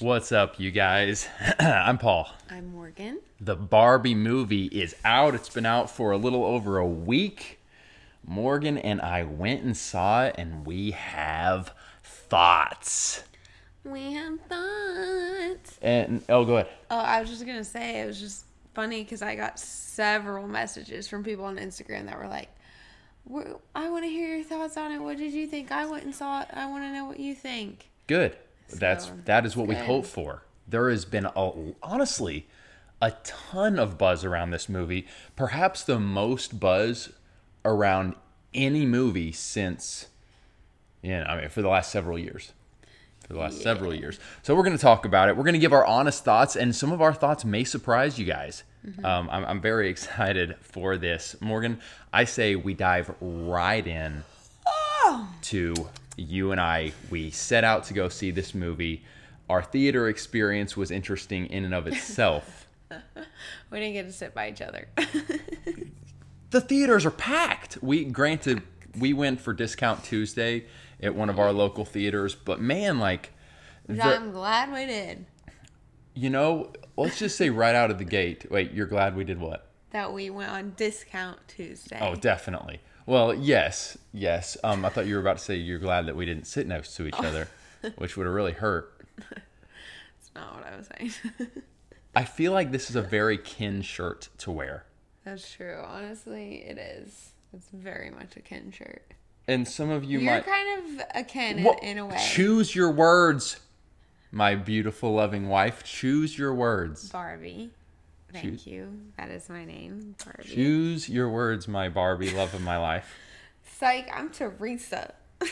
What's up, you guys? I'm Paul. I'm Morgan. The Barbie movie is out. It's been out for a little over a week. Morgan and I went and saw it, and we have thoughts. We have thoughts. And oh, go ahead. Oh, I was just gonna say it was just funny because I got several messages from people on Instagram that were like, "I want to hear your thoughts on it. What did you think? I went and saw it. I want to know what you think." Good. That's that is what we hope for. There has been a, honestly a ton of buzz around this movie. Perhaps the most buzz around any movie since yeah, I mean for the last several years. For the last several years. So we're going to talk about it. We're going to give our honest thoughts, and some of our thoughts may surprise you guys. Um, I'm, I'm very excited for this. Morgan, I say we dive right in to you and I. We set out to go see this movie. Our theater experience was interesting in and of itself. We didn't get to sit by each other. the theaters are packed. We granted we went for discount Tuesday at one of our local theaters, but man, like the- I'm glad we did. you know, let's just say right out of the gate. Wait, you're glad we did what? That we went on discount Tuesday. Oh, definitely. Well, yes, yes. Um, I thought you were about to say you're glad that we didn't sit next to each other, which would have really hurt. That's not what I was saying. I feel like this is a very Ken shirt to wear. That's true. Honestly, it is. It's very much a Ken shirt. And some of you You're might kind of a Ken in, in a way. Choose your words, my beautiful loving wife. Choose your words. Barbie. Thank Choose- you. That is my name. Barbie. Choose your words, my Barbie, love of my life. Psych, I'm Teresa.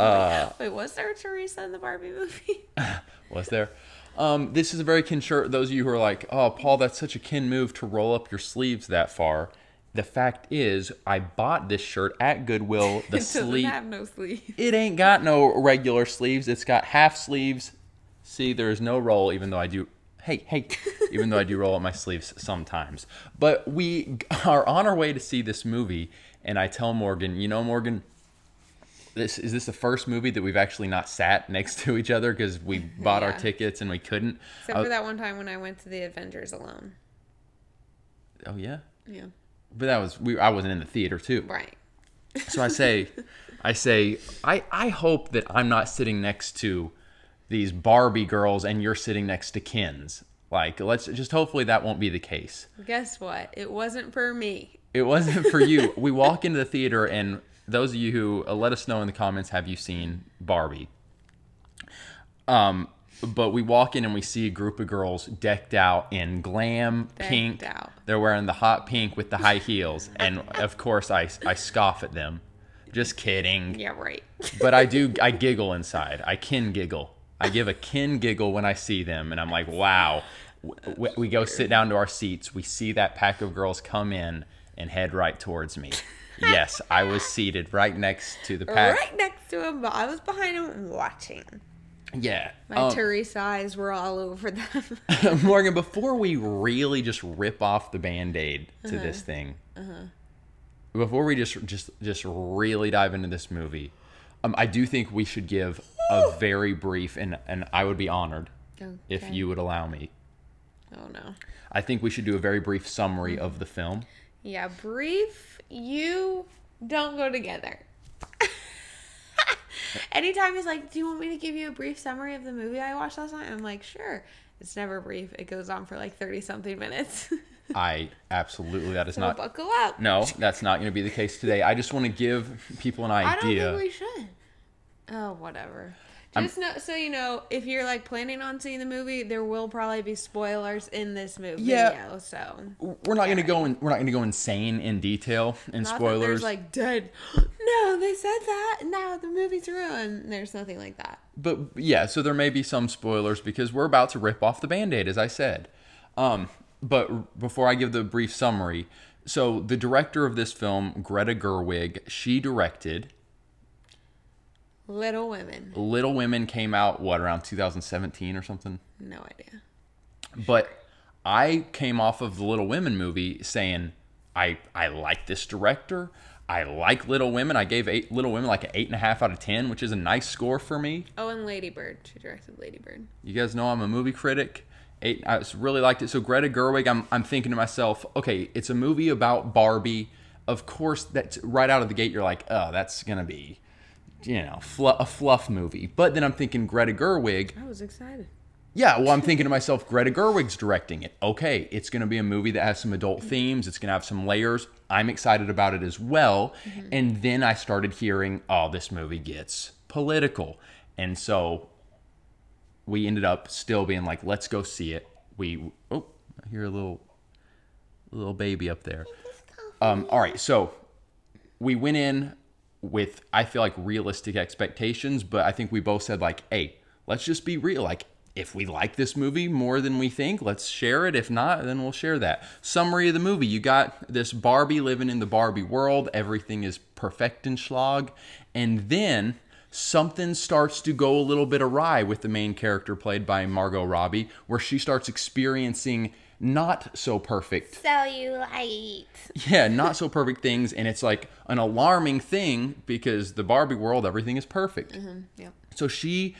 Uh, Wait, was there a Teresa in the Barbie movie? was there? Um, this is a very Ken shirt. Those of you who are like, oh, Paul, that's such a Ken move to roll up your sleeves that far. The fact is, I bought this shirt at Goodwill. The it doesn't sleeve, have no sleeve. it ain't got no regular sleeves. It's got half sleeves. See, there's no roll, even though I do. Hey, hey, even though I do roll up my sleeves sometimes. But we are on our way to see this movie, and I tell Morgan, you know, Morgan, this is this the first movie that we've actually not sat next to each other because we bought our tickets and we couldn't. Except I- for uh, that one time when I went to the Avengers alone. oh yeah, Yeah. but that was we. I wasn't in the theater too. Right. So I say, I say, I, I hope that I'm not sitting next to these Barbie girls and you're sitting next to Kens. Like, let's just hopefully that won't be the case. Guess what? It wasn't for me. It wasn't for you. we walk into the theater, and those of you who uh, let us know in the comments, have you seen Barbie? Um, but we walk in and we see a group of girls decked out in glam Decked pink. out. They're wearing the hot pink with the high heels, and of course, I I scoff at them. Just kidding. Yeah, right. But I do. I giggle inside. I can giggle. I give a Ken giggle when I see them, and I'm like, wow. W- We go sit down to our seats. We see that pack of girls come in and head right towards me. Yes, I was seated right next to the pack. Right next to him, but I was behind him watching. Yeah. My Um, Teresa eyes were all over them. Morgan, before we really just rip off the band-aid to this thing, before we just just just really dive into this movie, um, I do think we should give a very brief and and I would be honored if you would allow me. Oh no. I think we should do a very brief summary of the film. Yeah, brief. You don't go together. Anytime he's like, "Do you want me to give you a brief summary of the movie I watched last night?" I'm like, "Sure." It's never brief. It goes on for like thirty something minutes. I absolutely that is so not buckle up. no, that's not going to be the case today. I just want to give people an idea. I don't think we should. Oh, whatever. Just know, so you know, if you're like planning on seeing the movie, there will probably be spoilers in this movie. Yeah. Video, so we're not going to go in, we're not going to go insane in detail in Not spoilers. there's like dead. no, they said that. Now the movie's ruined. There's nothing like that. but yeah, so there may be some spoilers because we're about to rip off the band-aid as I said. Um, but before I give the brief summary, so the director of this film, Greta Gerwig, she directed Little Women. Little Women came out what around 2017 or something. No idea. But I came off of the Little Women movie saying I I like this director. I like Little Women. I gave eight, Little Women like an eight and a half out of ten, which is a nice score for me. Oh, and Lady Bird. She directed Lady Bird. You guys know I'm a movie critic. Eight, I really liked it. So Greta Gerwig, I'm I'm thinking to myself, okay, it's a movie about Barbie. Of course, that's right out of the gate. You're like, oh, that's gonna be, you know, a fluff movie. But then I'm thinking Greta Gerwig. I was excited. Yeah, well, I'm thinking to myself, Greta Gerwig's directing it. Okay, it's going to be a movie that has some adult themes. It's going to have some layers. I'm excited about it as well. And then I started hearing, oh, this movie gets political. And so we ended up still being like, let's go see it. We, oh, I hear a little, little baby up there. Um, all right, so we went in with I feel like realistic expectations, but I think we both said like, "Hey, let's just be real. Like if we like this movie more than we think, let's share it. If not, then we'll share that." Summary of the movie, you got this Barbie living in the Barbie world. Everything is perfect and schlag, and then something starts to go a little bit awry with the main character played by Margot Robbie, where she starts experiencing not so perfect Cellulite. yeah, not so perfect things, and it's like an alarming thing because the Barbie world, everything is perfect. Yep. So she,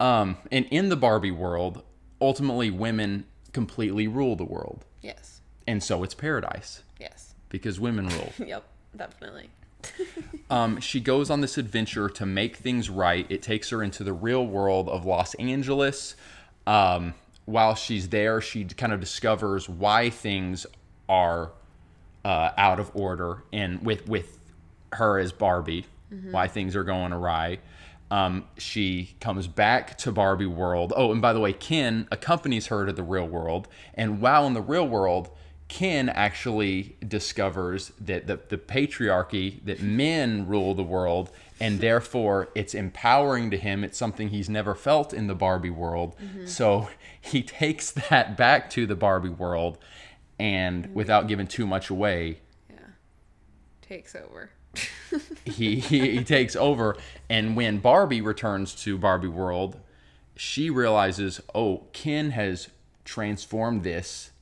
um, and in the Barbie world, ultimately women completely rule the world, Yes. and so it's paradise Yes. because women rule. Yep. Definitely. um, she goes on this adventure to make things right. It takes her into the real world of Los Angeles. Um, while she's there, she kind of discovers why things are uh, out of order, and with with her as Barbie, why things are going awry. Um, she comes back to Barbie world. Oh, and by the way, Ken accompanies her to the real world, and while in the real world, Ken actually discovers that the, the patriarchy, that men rule the world, and therefore it's empowering to him. It's something he's never felt in the Barbie world. Mm-hmm. So he takes that back to the Barbie world, and mm-hmm. without giving too much away, Yeah. Takes over. he, he, he takes over. And when Barbie returns to Barbie world, she realizes, oh, Ken has transformed this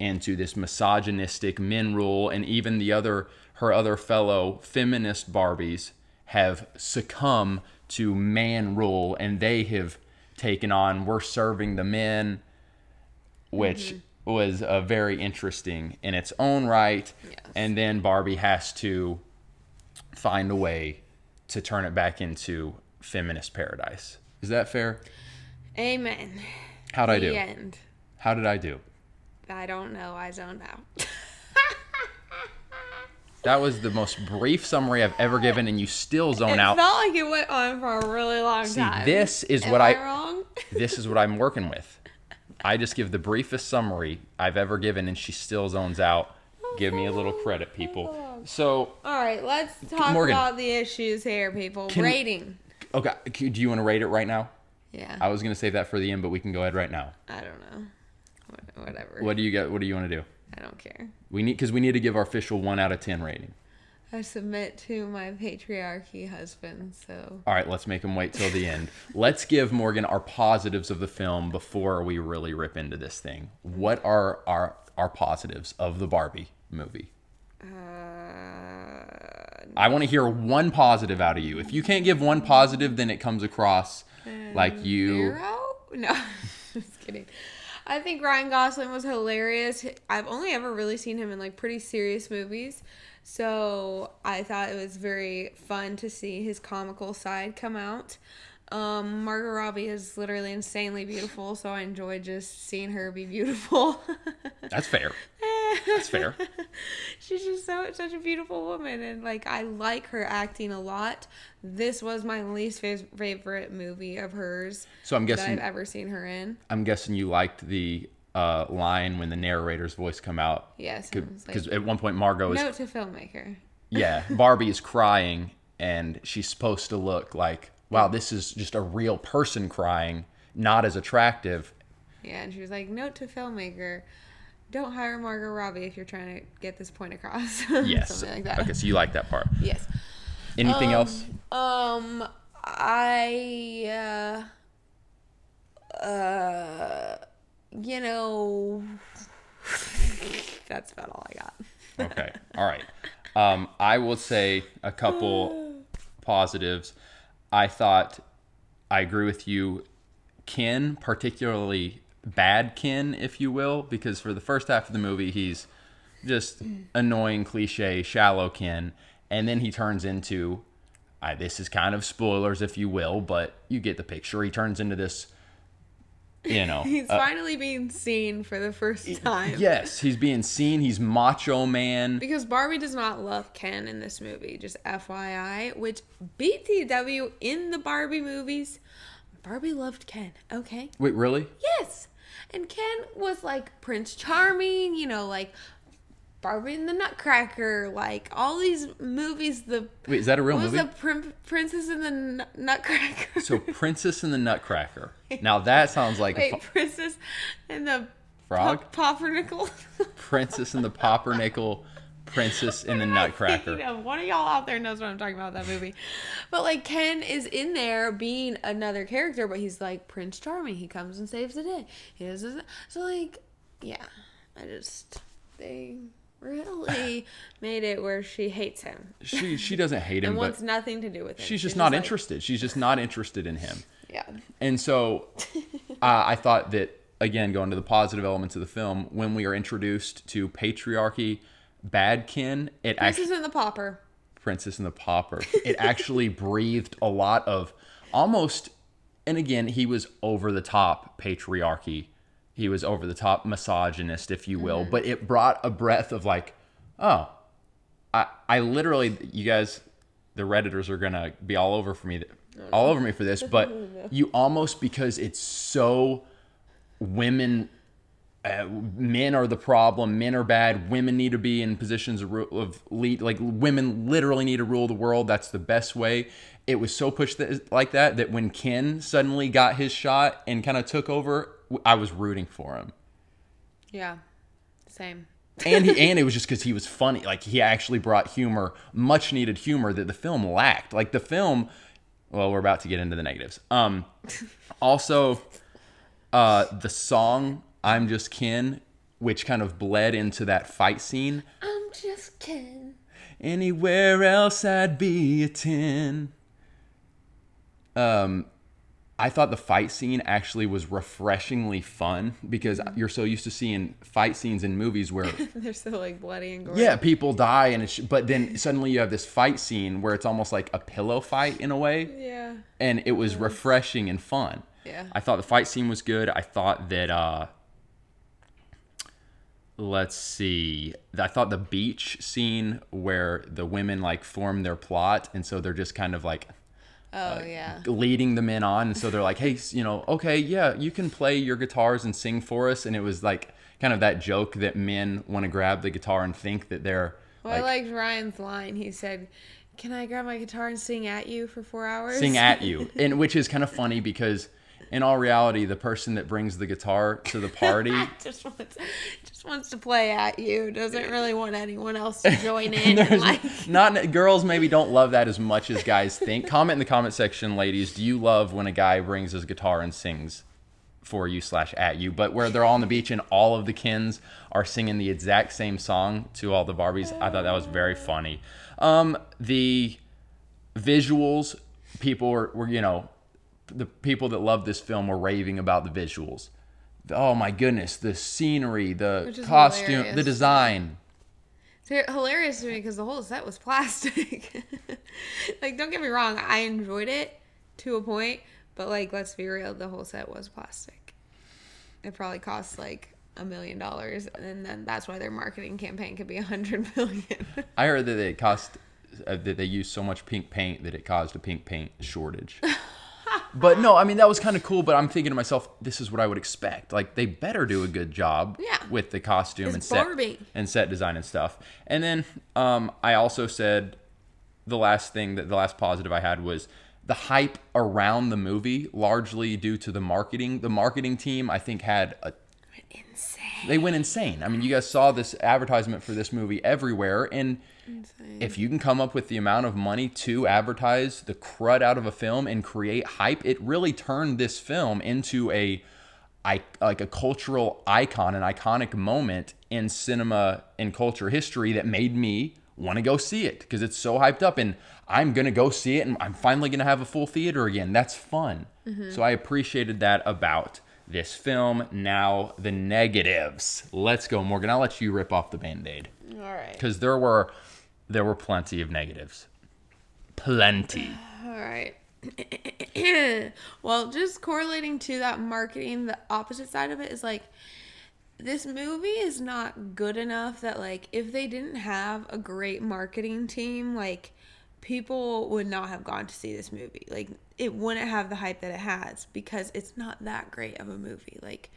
into this misogynistic men rule, and even the other her other fellow feminist Barbies have succumbed to man rule, and they have taken on we're serving the men, which was uh, very interesting in its own right. Yes. And then Barbie has to find a way to turn it back into feminist paradise. Is that fair? Amen. How'd I do? The end. How did I do? I don't know. I zoned out. That was the most brief summary I've ever given, and you still zone it out. It felt like it went on for a really long See, time. this is Am what I, I- wrong? this is what I'm working with. I just give the briefest summary I've ever given, and she still zones out. Give me a little credit, people. So, All right, let's talk Morgan. about the issues here, people. Can- Rating. okay, do you want to rate it right now? Yeah. I was gonna save that for the end, but we can go ahead right now. I don't know. Whatever. What do you get? What do you want to do? I don't care. We need because we need to give our official one out of ten rating. I submit to my patriarchy husband, so All right, let's make him wait till the end. Let's give Morgan our positives of the film before we really rip into this thing. What are our our positives of the Barbie movie? uh, I want to hear one positive out of you. If you can't give one positive, then it comes across like you. zero? No, just kidding. I think Ryan Gosling was hilarious. I've only ever really seen him in like pretty serious movies. So I thought it was very fun to see his comical side come out. Um, Margot Robbie is literally insanely beautiful, so I enjoy just seeing her be beautiful. That's fair. That's fair. She's just so such a beautiful woman, and like I like her acting a lot. This was my least fav- favorite movie of hers So I'm guessing I've ever seen her in. I'm guessing you liked the uh, line when the narrator's voice come out Yes, because like, at one point Margot is note to filmmaker. yeah Barbie is crying and she's supposed to look like wow this is just a real person crying not as attractive Yeah, and she was like, note to filmmaker. Don't hire Margot Robbie if you're trying to get this point across. yes Something like that. okay so you like that part Yes. anything else Um, I, uh, uh, you know, that's about all I got. okay all right Um, I will say a couple positives. I thought I agree with you. Ken, particularly bad Ken, if you will, because for the first half of the movie, he's just annoying, cliche, shallow Ken, and then he turns into. I, this is kind of spoilers, if you will, but you get the picture. He turns into this, you know, He's uh, finally being seen for the first time. yes, he's being seen. He's macho man. Because Barbie does not love Ken in this movie, just FYI, which BTW in the Barbie movies, Barbie loved Ken, okay? Wait, really? Yes. And Ken was like Prince Charming, you know, like Barbie and the Nutcracker, like all these movies. The Wait, is that a real what was the prin- Princess and the Nut- Nutcracker? So Princess and the Nutcracker. Now that sounds like a Wait, fu- Princess and the frog. Pop- Poppernickel. Princess and the Poppernickel. Princess and the Nutcracker. one of y'all out there knows what I'm talking about that movie. But like Ken is in there being another character, but he's like Prince Charming. He comes and saves the day. He does this. So like, yeah, I just they really made it where she hates him She she doesn't hate him, and but wants nothing to do with him. she's just not like- interested. She's just not interested in him. Yeah. And so uh, I thought that, again, going to the positive elements of the film, when we are introduced to patriarchy, bad Ken, it actually. Princess and the Popper. Princess and the Pauper. It actually breathed a lot of almost, and again, he was over the top patriarchy. He was over the top misogynist, if you will, but it brought a breath of like, oh, I, I literally, you guys, the Redditors are to be all over for me, all over me for this, but you almost, because it's so women uh, men are the problem. Men are bad. Women need to be in positions of, of lead. Like women literally need to rule the world. That's the best way. It was so pushed that, like that that when Ken suddenly got his shot and kind of took over, I was rooting for him. Yeah. Same. And he and it was just because he was funny. Like he actually brought humor, much needed humor that the film lacked. Like the film. Well, we're about to get into the negatives. Um, also, uh, the song "I'm Just Ken," which kind of bled into that fight scene. I'm just Ken. Anywhere else, I'd be a ten. Um, I thought the fight scene actually was refreshingly fun because you're so used to seeing fight scenes in movies where They're so like bloody and gory. yeah, people die and it's but then suddenly you have this fight scene where it's almost like a pillow fight in a way Yeah. and it was refreshing and fun. Yeah. I thought the fight scene was good. I thought that uh let's see. I thought the beach scene where the women like form their plot and so they're just kind of like Oh uh, yeah. leading the men on and so they're like, "Hey, you know, okay, yeah, you can play your guitars and sing for us." And it was like kind of that joke that men want to grab the guitar and think that they're Well, I liked Ryan's line. He said, "Can I grab my guitar and sing at you for four hours?" sing at you and which is kind of funny because in all reality the person that brings the guitar to the party just wants, just wants to play at you. Doesn't really want anyone else to join in. like, not girls maybe don't love that as much as guys think comment in the comment section ladies do you love when a guy brings his guitar and sings for you slash at you but where they're all on the beach and all of the Kens are singing the exact same song to all the barbies i thought that was very funny um the visuals people were, were you know the people that love this film were raving about the visuals oh my goodness the scenery the costume the design it's hilarious to me because the whole set was plastic. like, don't get me wrong, I enjoyed it to a point, but like, let's be real, the whole set was plastic. It probably cost like a million dollars, and then that's why their marketing campaign could be a hundred million. I heard that it cost uh, that they used so much pink paint that it caused a pink paint shortage. but no, I mean that was kind of cool. But I'm thinking to myself, this is what I would expect. Like they better do a good job Yeah. with the costume It's and set Barbie. and set design and stuff. And then um, I also said the last thing that the last positive I had was the hype around the movie, largely due to the marketing. The marketing team, I think, had a Insane. they went insane. I mean, you guys saw this advertisement for this movie everywhere, and Insane. if you can come up with the amount of money to advertise the crud out of a film and create hype, it really turned this film into a I, like a cultural icon, an iconic moment in cinema and culture history that made me want to go see it because it's so hyped up and I'm going to go see it and I'm finally going to have a full theater again. That's fun. Mm-hmm. So I appreciated that about this film. Now, the negatives. Let's go, Morgan. I'll let you rip off the band aid All right. because there were there were plenty of negatives. Plenty. All right. well, just correlating to that marketing, the opposite side of it is like this movie is not good enough that like if they didn't have a great marketing team, like people would not have gone to see this movie. Like it wouldn't have the hype that it has because it's not that great of a movie. Like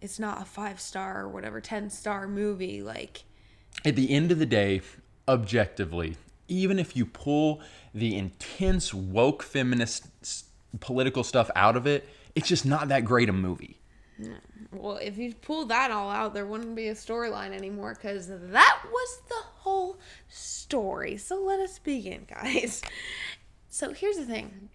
it's not a 5 star or whatever 10 star movie like At the end of the day, objectively, even if you pull the intense woke feminist political stuff out of it, it's just not that great a movie. Well, if you pull that all out, there wouldn't be a storyline anymore because that was the whole story. So let us begin, guys. So here's the thing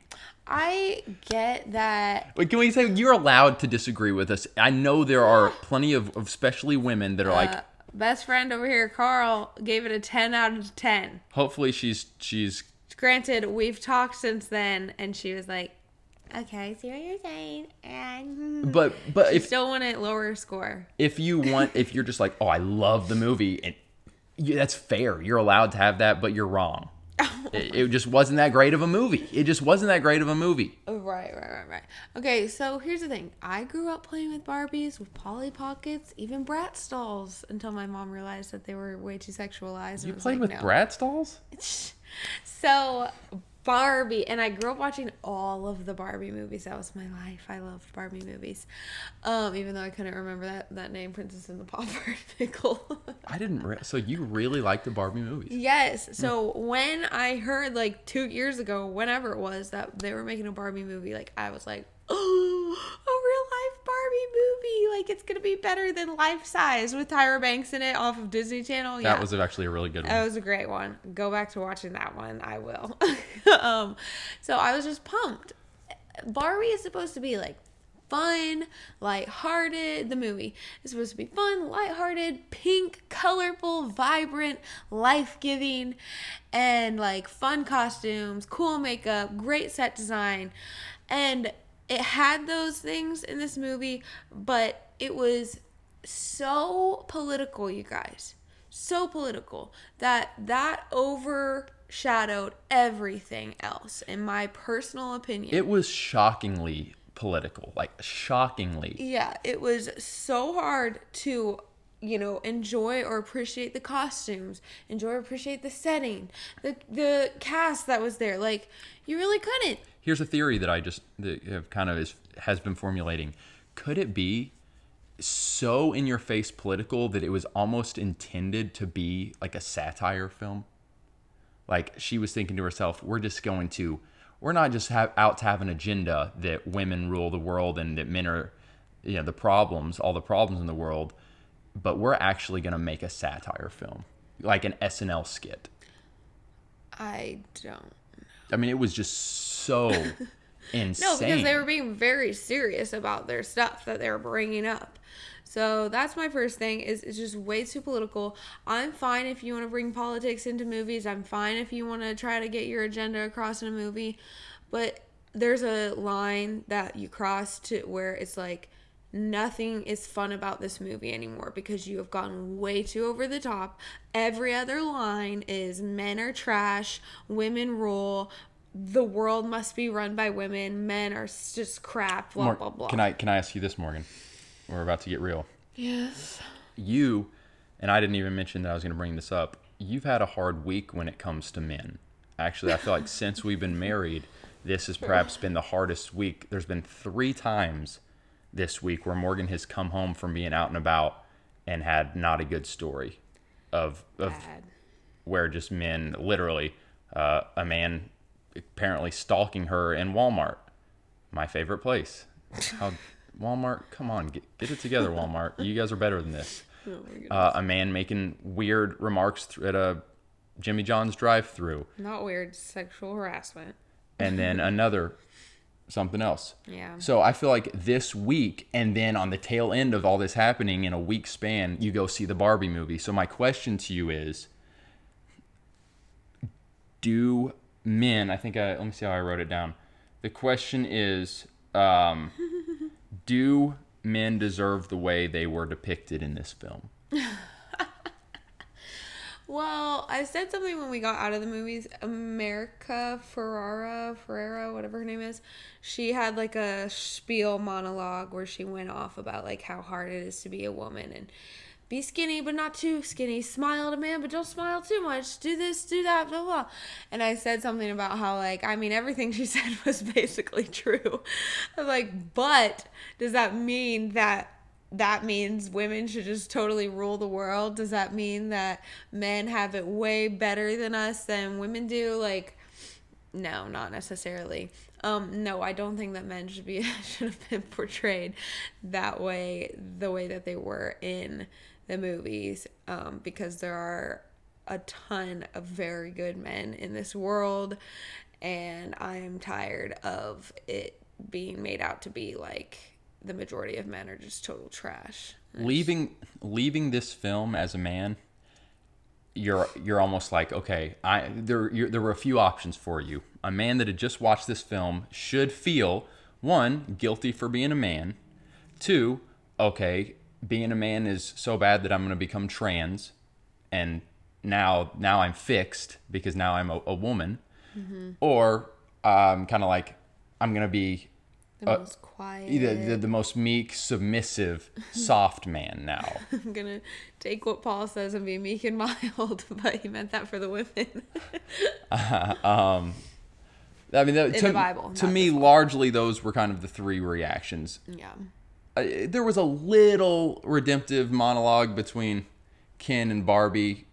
I get that. Wait, can we say you're allowed to disagree with us? I know there are plenty of, especially women that are like, Uh, best friend over here, Carl, gave it a 10 out of 10. hopefully she's she's Granted, we've talked since then, and she was like, okay, I see what you're saying. And but but if still wanted lower score. if you want if you're just like, oh, I love the movie, and yeah, that's fair. You're allowed to have that, but you're wrong. It, it just wasn't that great of a movie. It just wasn't that great of a movie. Oh, Right, right, right, right. Okay, so here's the thing. I grew up playing with Barbies, with Polly Pockets, even Bratz dolls, until my mom realized that they were way too sexualized. You played like, with no. Bratz dolls? So Barbie, and I grew up watching all of the Barbie movies. That was my life. I loved Barbie movies, um, even though I couldn't remember that that name, Princess and the Nickel. I didn't. Re- so you really like the Barbie movies? Yes. So when I heard like two years ago, whenever it was that they were making a Barbie movie, like I was like, oh, a real life Barbie movie. Like it's gonna be better than Life Size with Tyra Banks in it off of Disney Channel. Yeah. That was actually a really good one. That was a great one. Go back to watching that one. I will. um, so I was just pumped. Barbie is supposed to be like fun, lighthearted. The movie is supposed to be fun, lighthearted, pink, colorful, vibrant, life giving, and like fun costumes, cool makeup, great set design. And it had those things in this movie, but it was so political, you guys. So political that that overshadowed everything else, in my personal opinion. it was shockingly political, like shockingly. Yeah, it was so hard to, you know, enjoy or appreciate the costumes, enjoy or appreciate the setting, the the cast that was there. Like you really couldn't. Here's a theory that I just that have kind of is has been formulating. Could it be so in your face political that it was almost intended to be like a satire film? Like she was thinking to herself, we're just going to we're not just have, out to have an agenda that women rule the world and that men are you know the problems, all the problems in the world, but we're actually going to make a satire film, like an SNL skit. I don't. I mean, it was just so insane. No, because they were being very serious about their stuff that they were bringing up. So that's my first thing is it's just way too political. I'm fine if you want to bring politics into movies. I'm fine if you want to try to get your agenda across in a movie, but there's a line that you cross to where it's like nothing is fun about this movie anymore because you have gone way too over the top. Every other line is men are trash, women rule, the world must be run by women, men are just crap, blah Mor- blah blah. Can I can I ask you this, Morgan? We're about to get real. Yes. You and I didn't even mention that I was going to bring this up. You've had a hard week when it comes to men. Actually, I feel like since we've been married, this has perhaps been the hardest week. There's been three times this week where Morgan has come home from being out and about and had not a good story of of Bad. where just men literally uh, a man apparently stalking her in Walmart, my favorite place. How Walmart? Come on, get, get it together, Walmart. You guys are better than this. Oh. Uh, a man making weird remarks th- at a Jimmy John's drive-through, Not weird, sexual harassment. and then another something else. Yeah. So I feel like this week, and then on the tail end of all this happening in a week span, you go see the Barbie movie. So my question to you is, do men? I think I let me see how I wrote it down. The question is, um, do men deserve the way they were depicted in this film? Well, I said something when we got out of the movies. America Ferrara, Ferrera, whatever her name is, she had like a spiel monologue where she went off about like how hard it is to be a woman and be skinny but not too skinny. Smile to man but don't smile too much. Do this, do that, blah blah. And I said something about how like I mean everything she said was basically true. I'm like, but does that mean that that means women should just totally rule the world? Does that mean that men have it way better than us than women do? Like, no, not necessarily. Um, no, I don't think that men should be should have been portrayed that way, the way that they were in the movies, um, because there are a ton of very good men in this world, and I am tired of it being made out to be like the majority of men are just total trash. leaving leaving this film as a man you're you're almost like okay i there there were a few options for you a man that had just watched this film should feel one guilty for being a man two okay being a man is so bad that i'm going to become trans and now now i'm fixed because now i'm a, a woman or um, kind of like i'm going to be The Uh, most quiet. the, the, the most meek submissive soft man now I'm gonna take what Paul says and be meek and mild, but he meant that for the women. Um, I mean, that, In to, the Bible, to me, largely those were kind of the three reactions. yeah. Uh, there was a little redemptive monologue between Ken and Barbie,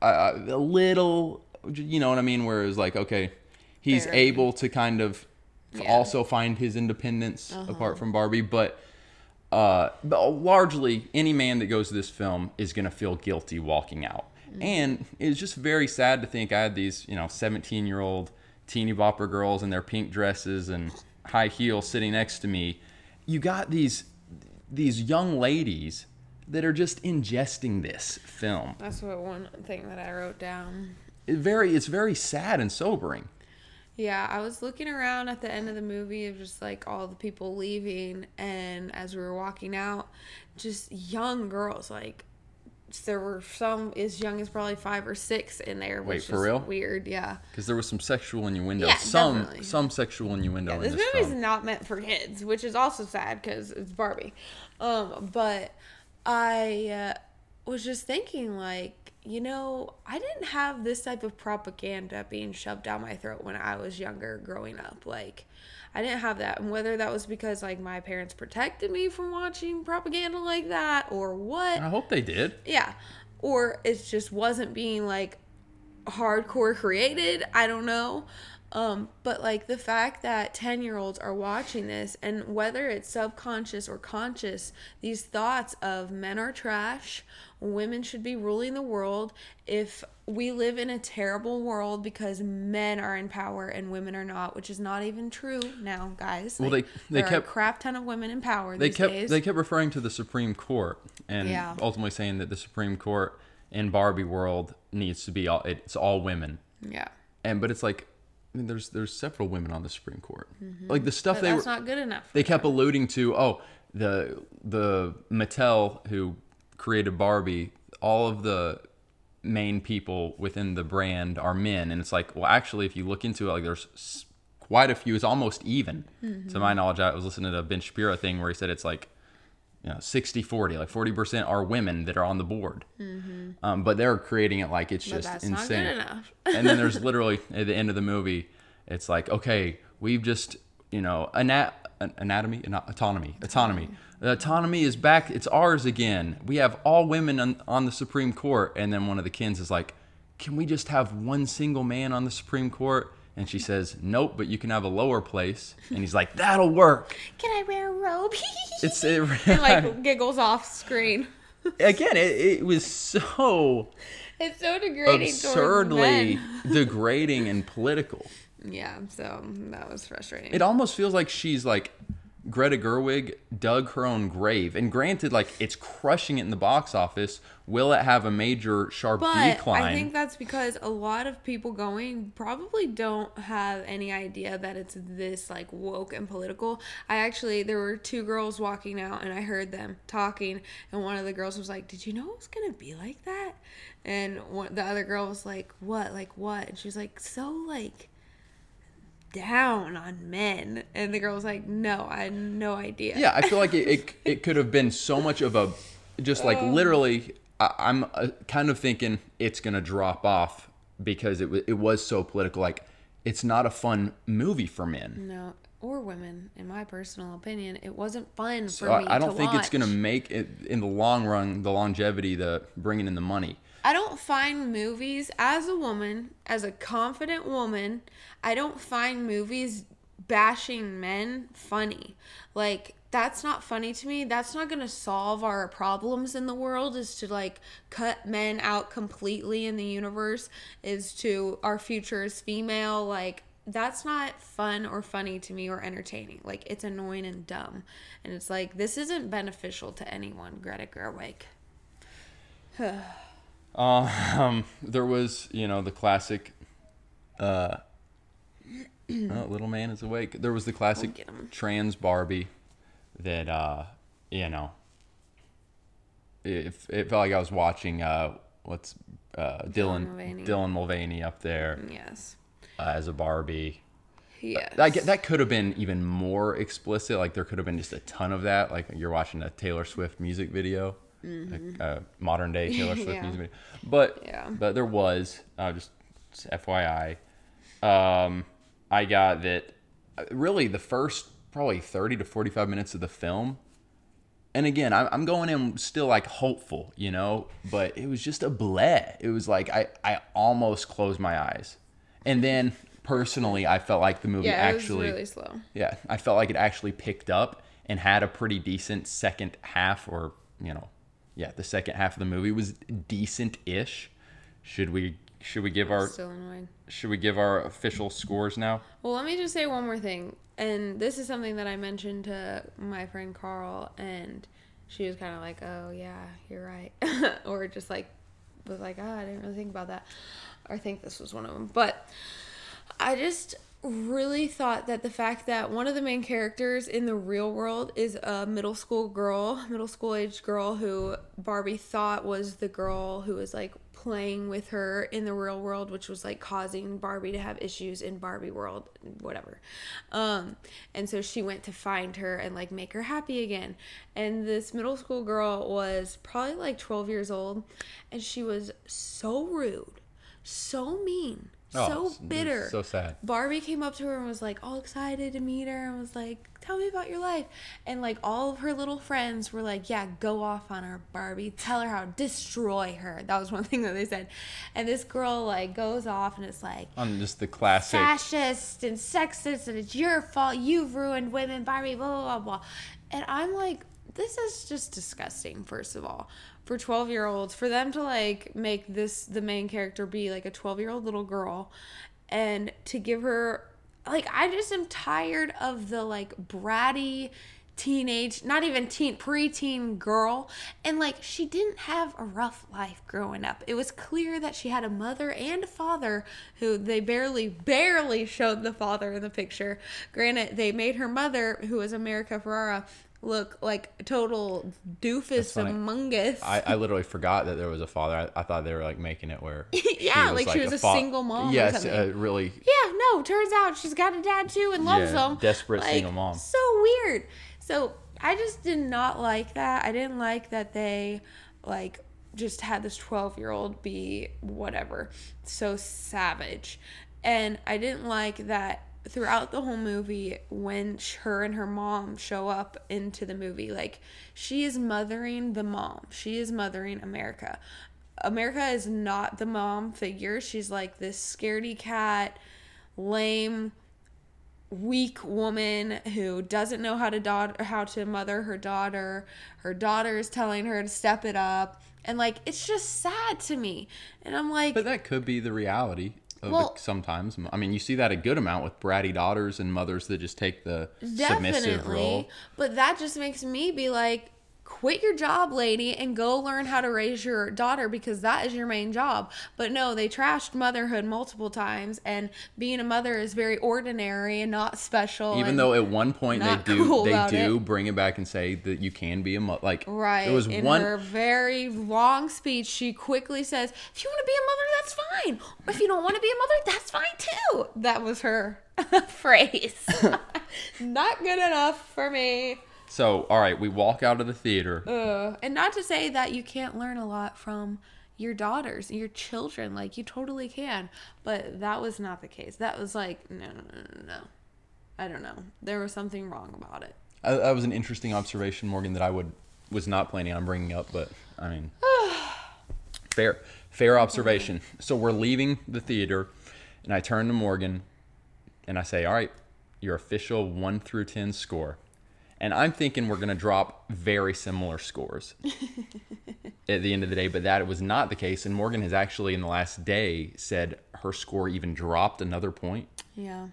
uh, a little, you know what I mean, where it was like, okay, he's able to kind of Yeah. also find his independence apart from Barbie, but. Uh, but largely, any man that goes to this film is going to feel guilty walking out. And it's just very sad to think I had these, you know, 17 year old teeny bopper girls in their pink dresses and high heels sitting next to me. You got these these young ladies that are just ingesting this film. That's what one thing that I wrote down. It very it's very sad and sobering. Yeah, I was looking around at the end of the movie of just like all the people leaving, and as we were walking out, just young girls. Like there were some as young as probably five or six in there. Wait, for is real? Weird, yeah. Because there was some sexual innuendo. Yeah, some definitely. some sexual innuendo Yeah, in this this movie's film. not meant for kids, which is also sad because it's Barbie. Um, but I uh, was just thinking, like, you know, I didn't have this type of propaganda being shoved down my throat when I was younger, growing up. Like, I didn't have that, and whether that was because like my parents protected me from watching propaganda like that, or what, I hope they did. yeah. Or it just wasn't being like hardcore created. I don't know. Um, but like the fact that 10 year olds are watching this and whether it's subconscious or conscious, these thoughts of men are trash, women should be ruling the world. If we live in a terrible world because men are in power and women are not, which is not even true now, guys. Well, Like, they- they there are kept- a crap ton of women in power They these kept days. they kept referring to the Supreme Court and Yeah. ultimately saying that the Supreme Court in Barbie world needs to be all it's all women. yeah. And but it's like I mean, there's there's several women on the Supreme Court. Mm-hmm. Like the stuff But they that's were not good enough. they kept alluding to oh the the Mattel who created Barbie all of the main people within the brand are men. And it's like well actually if you look into it like there's quite a few. It's almost even. To my knowledge I was listening to a Ben Shapiro thing where he said it's like you know 60 40 like 40% are women that are on the board. Um, but they're creating it like it's But just insane not good enough. and then there's literally at the end of the movie, it's like, okay, we've just, you know, ana- an- anatomy, Ana- autonomy, autonomy. The autonomy is back. It's ours again. We have all women on, on the Supreme Court. And then one of the Kens is like, can we just have one single man on the Supreme Court? And she says, nope, but you can have a lower place. And he's like, that'll work. Can I wear a robe? It's it, and like giggles off screen. again, it, it was so It's so degrading. absurdly degrading and political. Yeah, so that was frustrating. It almost feels like she's like Greta Gerwig dug her own grave. And granted, like it's crushing it in the box office. Will it have a major sharp But decline? I think that's because a lot of people going probably don't have any idea that it's this like woke and political. I actually there were two girls walking out and I heard them talking and one of the girls was like, "Did you know it was going to be like that?" And one, the other girl was like, "What? Like what?" And she was like, "So like down on men." And the girl was like, "No, I had no idea." yeah, I feel like it, it, it could have been so much of a, just like literally, I, I'm uh, kind of thinking it's to drop off because it, it was so political. Like, it's not a fun movie for men. No, or women, in my personal opinion, it wasn't fun for So me. I, I don't think it's going to make it in the long run, the longevity, the bringing in the money. I don't find movies as a woman, as a confident woman, I don't find movies bashing men funny. Like that's not funny to me. That's not going to solve our problems in the world is to like cut men out completely in the universe is to our future is female like that's not fun or funny to me or entertaining. Like it's annoying and dumb. And it's like this isn't beneficial to anyone, Greta Gerwig. Um, there was, you know, the classic. Uh, oh, little man is awake. There was the classic trans Barbie that, uh, you know, it, it felt like I was watching uh, what's uh, Dylan Mulvaney. Dylan Mulvaney up there Yes. uh, as a Barbie. Yes. That that could have been even more explicit. Like there could have been just a ton of that. Like you're watching a Taylor Swift music video, like a modern day Taylor Swift Mm-hmm. Yeah. music video. But Yeah. but there was uh, just, just FYI. Um, I got that. uh, Really, the first probably 30 to 45 minutes of the film. And again, I'm, I'm going in still like hopeful, you know, but it was just a bleh. It was like I, I almost closed my eyes. And then personally, I felt like the movie yeah, actually was really slow. yeah, I felt like it actually picked up and had a pretty decent second half, or you know, yeah, the second half of the movie was decent-ish. Should we should we give our Still annoyed. should we give our official scores now? Well, let me just say one more thing. And this is something that I mentioned to my friend Carl, and she was kind of like, oh, yeah, you're right. or just like, was like, oh, I didn't really think about that. Or I think this was one of them. But I just really thought that the fact that one of the main characters in the real world is a middle school girl, middle school age girl who Barbie thought was the girl who was like playing with her in the real world, which was like causing Barbie to have issues in Barbie world, whatever. Um, and so she went to find her and like make her happy again. And this middle school girl was probably like 12 years old, and she was so rude, so mean, Oh, so bitter. so sad. Barbie came up to her and was like all excited to meet her and was like, "Tell me about your life." And like all of her little friends were like, "Yeah, go off on her, Barbie. Tell her how destroy her." That was one thing that they said. And this girl like goes off and it's like On just the classic. fascist and sexist and it's your fault. You've ruined women, Barbie, blah blah blah blah. And I'm like, this is just disgusting, first of all. For 12 year olds, for them to like make this the main character be like a 12 year old little girl and to give her like I just am tired of the like bratty teenage not even teen preteen girl. And like she didn't have a rough life growing up. It was clear that she had a mother and a father who they barely barely showed the father in the picture. Granted they made her mother who was america ferrara look like total doofus among us I, I literally forgot that there was a father. I, I thought they were like making it where Yeah, like she was a single mom Yes, uh, really. Yeah, no, turns out she's got a dad too and loves Yeah, him. desperate single mom. So weird. So I just did not like that. I didn't like that they like just had this 12 year old be whatever, so savage. And I didn't like that throughout the whole movie when her and her mom show up into the movie like she is mothering the mom. She is mothering america. America is not the mom figure. She's like this scaredy cat lame weak woman who doesn't know how to daughter how to mother her daughter. Her daughter is telling her to step it up. And like it's just sad to me. And i'm like But that could be the reality. Well- sometimes. I mean, you see that a good amount with bratty daughters and mothers that just take the submissive role. But that just makes me be like, quit your job, lady, and go learn how to raise your daughter because that is your main job. But no, they trashed motherhood multiple times, and being a mother is very ordinary and not special. Even though at one point they do cool they do it. bring it back and say that you can be a mother. Like Right. It was in one. her very long speech, she quickly says, If you want to be a mother, that's fine. If you don't want to be a mother, that's fine too. That was her phrase. Not good enough for me. So all right, we walk out of the theater. Ugh. And not to say that you can't learn a lot from your daughters, your children. Like, you totally can. But that was not the case. That was like, no, no, no, no, no. I don't know. There was something wrong about it. Uh, that was an interesting observation, Morgan, that I would was not planning on bringing up, but I mean, fair fair observation. So we're leaving the theater, and I turn to Morgan, and I say, "All right, your official one through ten score." And I'm thinking we're gonna drop very similar scores at the end of the day, but that was not the case. And Morgan has actually, in the last day, said her score even dropped another point. Yeah.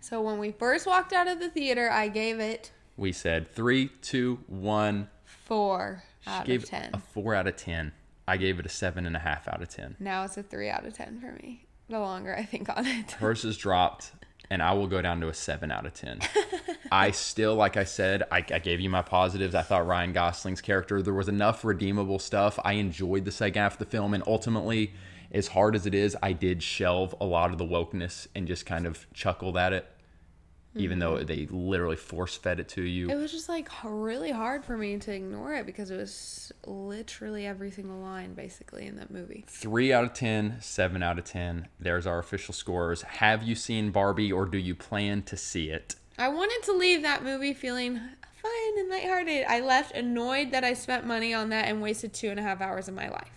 So when we first walked out of the theater, I gave it We said three, two, one. four She out gave of ten. a four out of ten. I gave it a seven and a half out of ten. now it's a three out of ten for me. The longer I think on it. Hers is dropped, and I will go down to a seven out of ten. I still, like I said, I, I gave you my positives. I thought Ryan Gosling's character there was enough redeemable stuff. I enjoyed the second half of the film, and ultimately, as hard as it is, I did shelve a lot of the wokeness and just kind of chuckled at it, even though mm-hmm. they literally force fed it to you. It was just like really hard for me to ignore it because it was literally every single line basically in that movie. Three out of 10, seven out of 10. There's our official scores. Have you seen Barbie or do you plan to see it? I wanted to leave that movie feeling fun and lighthearted. I left annoyed that I spent money on that and wasted two and a half hours of my life.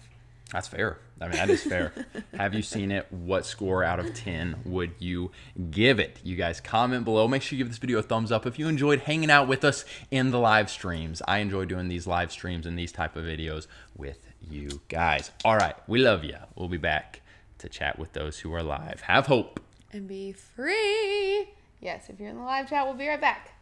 That's fair. I mean, that is fair. Have you seen it? What score out of 10 would you give it? You guys comment below. Make sure you give this video a thumbs up if you enjoyed hanging out with us in the live streams. I enjoy doing these live streams and these type of videos with you guys. All right, we love you. We'll be back to chat with those who are live. Have hope. And be free. Yes, if you're in the live chat, we'll be right back.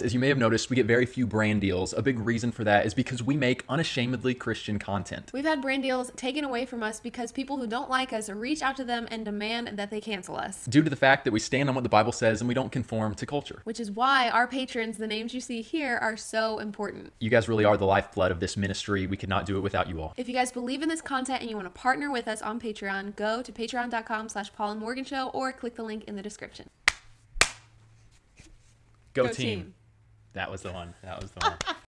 As you may have noticed, we get very few brand deals. A big reason for that is because we make unashamedly Christian content. We've had brand deals taken away from us because people who don't like us reach out to them and demand that they cancel us. Due to the fact that we stand on what the Bible says and we don't conform to culture. Which is why our patrons, the names you see here, are so important. You guys really are the lifeblood of this ministry. We could not do it without you all. If you guys believe in this content and you want to partner with us on Patreon, go to patreon.com slash Paul and Morgan Show or click the link in the description. Go, Go team. team. That was the one. That was the one.